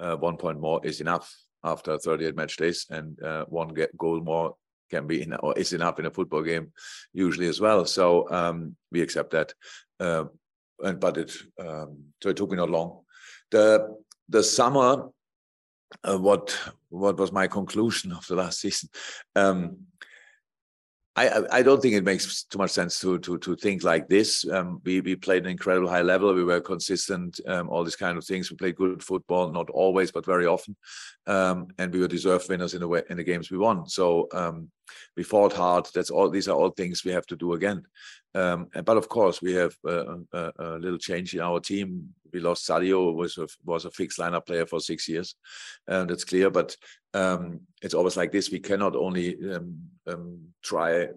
Uh, one point more is enough after 38 match days, and uh, one goal more can be in, or is enough in a football game usually as well. So um, we accept that. Uh, and but it um, so it took me not long. The the summer, uh, what what was my conclusion of the last season? Um, I, I don't think it makes too much sense to to to think like this. Um, we we played an incredible high level. We were consistent. Um, all these kind of things. We played good football, not always, but very often. Um, and we were deserved winners in the way, in the games we won. So um, we fought hard. That's all. These are all things we have to do again. Um, but of course, we have a, a, a, little change in our team. We lost Sadio, was a, was a fixed lineup player for six years, and that's clear. But um, it's always like this: we cannot only um, um try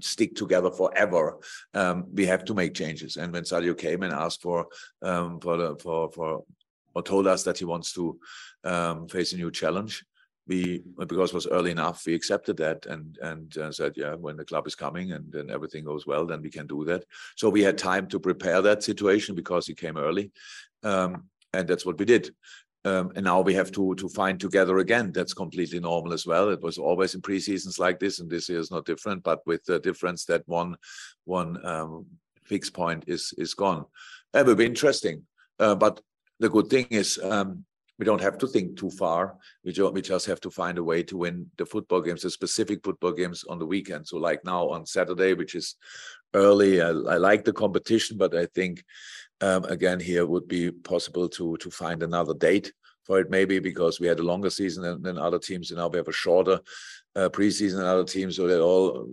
stick together forever. Um, we have to make changes. And when Sadio came and asked for um, for the, for for or told us that he wants to face a new challenge, we because it was early enough we accepted that and and uh, said yeah when the club is coming and then everything goes well then we can do that. So we had time to prepare that situation because he came early um, and that's what we did. Um, and now we have to to find together again. That's completely normal as well. It was always in pre-seasons like this and this year is not different but with the difference that one one um, fixed point is is gone. That will be interesting. Uh, but the good thing is um, we don't have to think too far. We, just, we just have to find a way to win the football games, the specific football games on the weekend. So, like now on Saturday, which is early, I, I like the competition, but I think um, again here would be possible to to find another date for it, maybe because we had a longer season than, than other teams, and now we have a shorter uh, preseason than other teams, so that all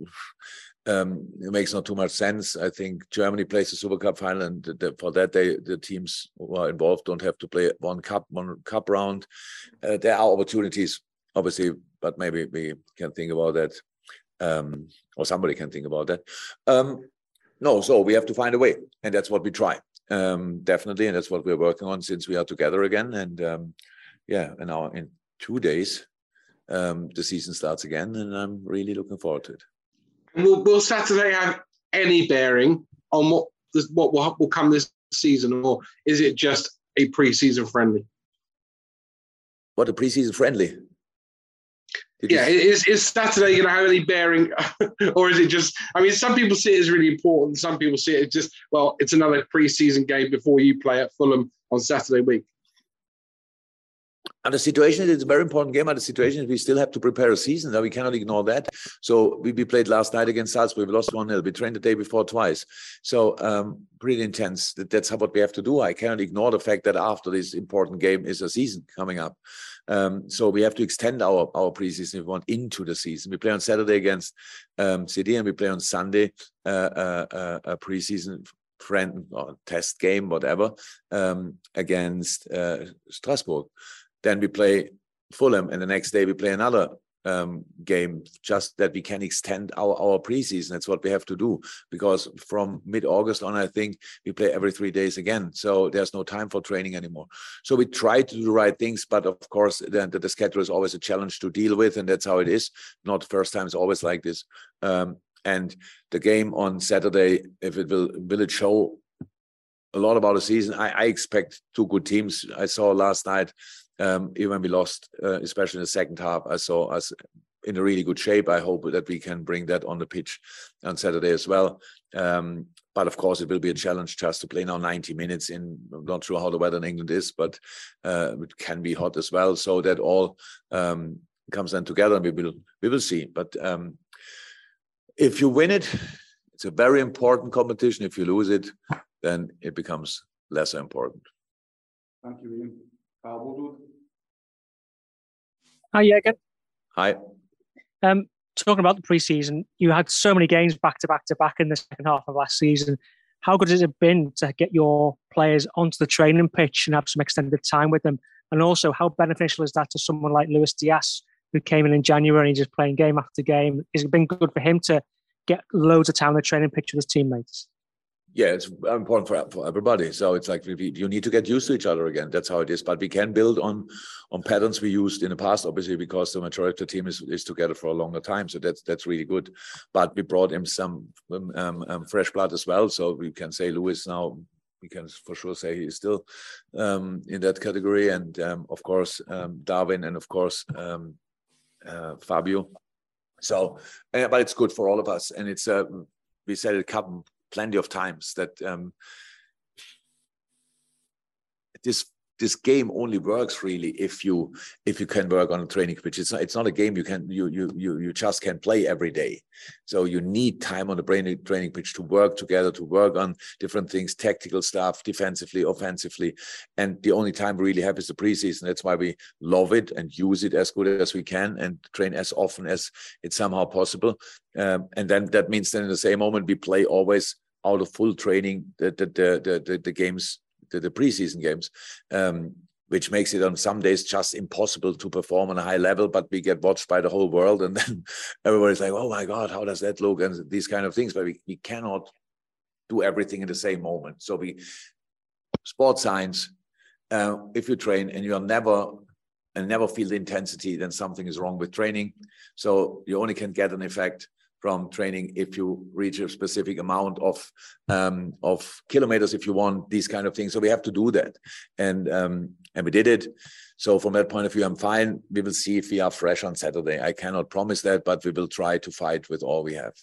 um, it makes not too much sense. I think Germany plays the Super Cup final, and the, for that, they the teams who are involved don't have to play one cup one cup round. Uh, there are opportunities, obviously, but maybe we can think about that, um, or somebody can think about that. Um, no, so we have to find a way, and that's what we try, um, definitely, and that's what we're working on since we are together again. And um, yeah, and now in two days, um, the season starts again, and I'm really looking forward to it. Will, will Saturday have any bearing on what this, what will, will come this season, or is it just a pre-season friendly? What a pre-season friendly? Did yeah, you... is is Saturday going to have any bearing, or is it just? I mean, some people see it as really important. Some people see it as just well, it's another pre-season game before you play at Fulham on Saturday week. And the situation is a very important game. And the situation is we still have to prepare a season. Now we cannot ignore that. So we, we played last night against Salzburg. We lost 1 0. We trained the day before twice. So um, pretty intense. That, that's what we have to do. I cannot ignore the fact that after this important game is a season coming up. Um, so we have to extend our, our preseason if we want into the season. We play on Saturday against um, City and we play on Sunday uh, uh, uh, a preseason friend or test game, whatever, um, against uh, Strasbourg. Then we play Fulham, and the next day we play another um, game. Just that we can extend our our preseason. That's what we have to do because from mid August on, I think we play every three days again. So there's no time for training anymore. So we try to do the right things, but of course, then the, the schedule is always a challenge to deal with, and that's how it is. Not first time; it's always like this. Um, and the game on Saturday, if it will, will it show a lot about the season? I, I expect two good teams. I saw last night um, even when we lost, uh, especially in the second half, I saw us in a really good shape. I hope that we can bring that on the pitch on Saturday as well. Um, but of course, it will be a challenge just to play now 90 minutes in. I'm not sure how the weather in England is, but uh, it can be hot as well. So that all um, comes then together, and we will we will see. But um, if you win it, it's a very important competition. If you lose it, then it becomes less important. Thank you, Ian. Carl Hi, Jürgen. Hi. Um, talking about the preseason, you had so many games back to back to back in the second half of last season. How good has it been to get your players onto the training pitch and have some extended time with them? And also, how beneficial is that to someone like Luis Diaz, who came in in January and he's just playing game after game? Has it been good for him to get loads of time on the training pitch with his teammates? Yeah, it's important for, for everybody. So it's like you need to get used to each other again. That's how it is. But we can build on on patterns we used in the past, obviously, because the majority of the team is, is together for a longer time. So that's that's really good. But we brought him some um, um, um fresh blood as well. So we can say Luis now. We can for sure say he's still um, in that category, and um, of course um, Darwin, and of course uh, Fabio. So, uh, but it's good for all of us, and it's uh, we said it a couple plenty of times that um, this this game only works really if you if you can work on a training pitch. It's not it's not a game you can you you you you just can play every day. So you need time on the training training pitch to work together, to work on different things, tactical stuff, defensively, offensively. And the only time we really have is the preseason. That's why we love it and use it as good as we can and train as often as it's somehow possible. Um, and then that means then in the same moment we play always out of full training the the the the, the games the, the preseason games um, which makes it on some days just impossible to perform on a high level but we get watched by the whole world and then everybody's like oh my god how does that look? and these kind of things but we, we cannot do everything in the same moment. So we sports science uh, if you train and you're never and never feel the intensity then something is wrong with training. So you only can get an effect from training if you reach a specific amount of um, of kilometers if you want these kind of things. So we have to do that. And um, and we did it. So from that point of view i'm fine. We will see if we are fresh on saturday. I cannot promise that but we will try to fight with all we have.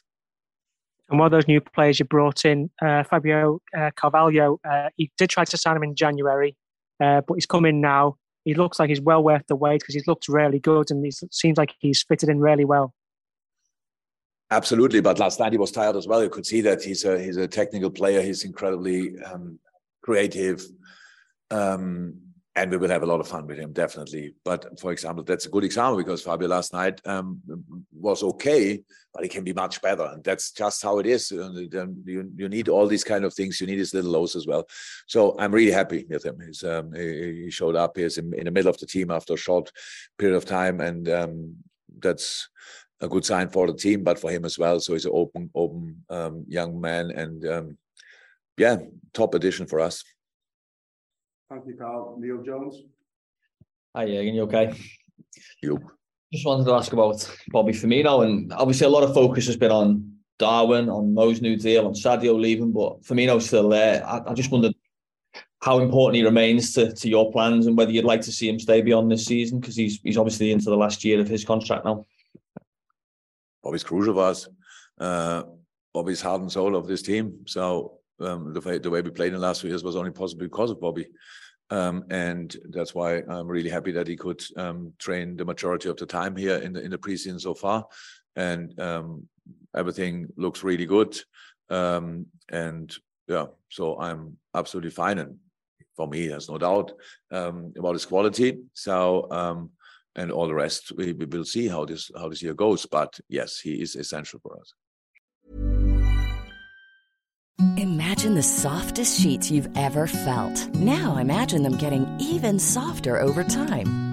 And one of those new players you brought in uh, fabio uh, carvalho uh, he did try to sign him in january uh, but he's come in now. He looks like he's well worth the wait because he's looked really good and he seems like he's fitted in really well Absolutely, but last night he was tired as well. You could see that he's a he's a technical player. He's incredibly um, creative, um, and we will have a lot of fun with him definitely. But for example, that's a good example because Fabio last night um, was okay, but he can be much better, and that's just how it is. You you need all these kind of things. You need his little lows as well. So I'm really happy with him. Um, he, showed up. He's in, in, the middle of the team after a short period of time, and um, that's a good sign for the team, but for him as well. So he's an open, open um, young man, and um, yeah, top addition for us. Thank you, Carl. Neil Jones. Hi, Jürgen. You okay? You. Just wanted to ask about Bobby Firmino, and obviously a lot of focus has been on Darwin, on Mo's new deal, on Sadio leaving, but Firmino's still there. I, I just wondered how important he remains to, to your plans and whether you'd like to see him stay beyond this season because he's he's obviously into the last year of his contract now. Bobby's crucial for us. Uh, Bobby's heart and soul of this team. So um, the, way, the way we played in the last few years was only possible because of Bobby. Um, and that's why I'm really happy that he could um, train the majority of the time here in the in the preseason so far, and um, everything looks really good. Um, and yeah, so I'm absolutely fine. And for me, there's no doubt um, about his quality. So um, and all the rest we, we will see how this how this year goes but yes he is essential for us. Imagine the softest sheets you've ever felt. Now imagine them getting even softer over time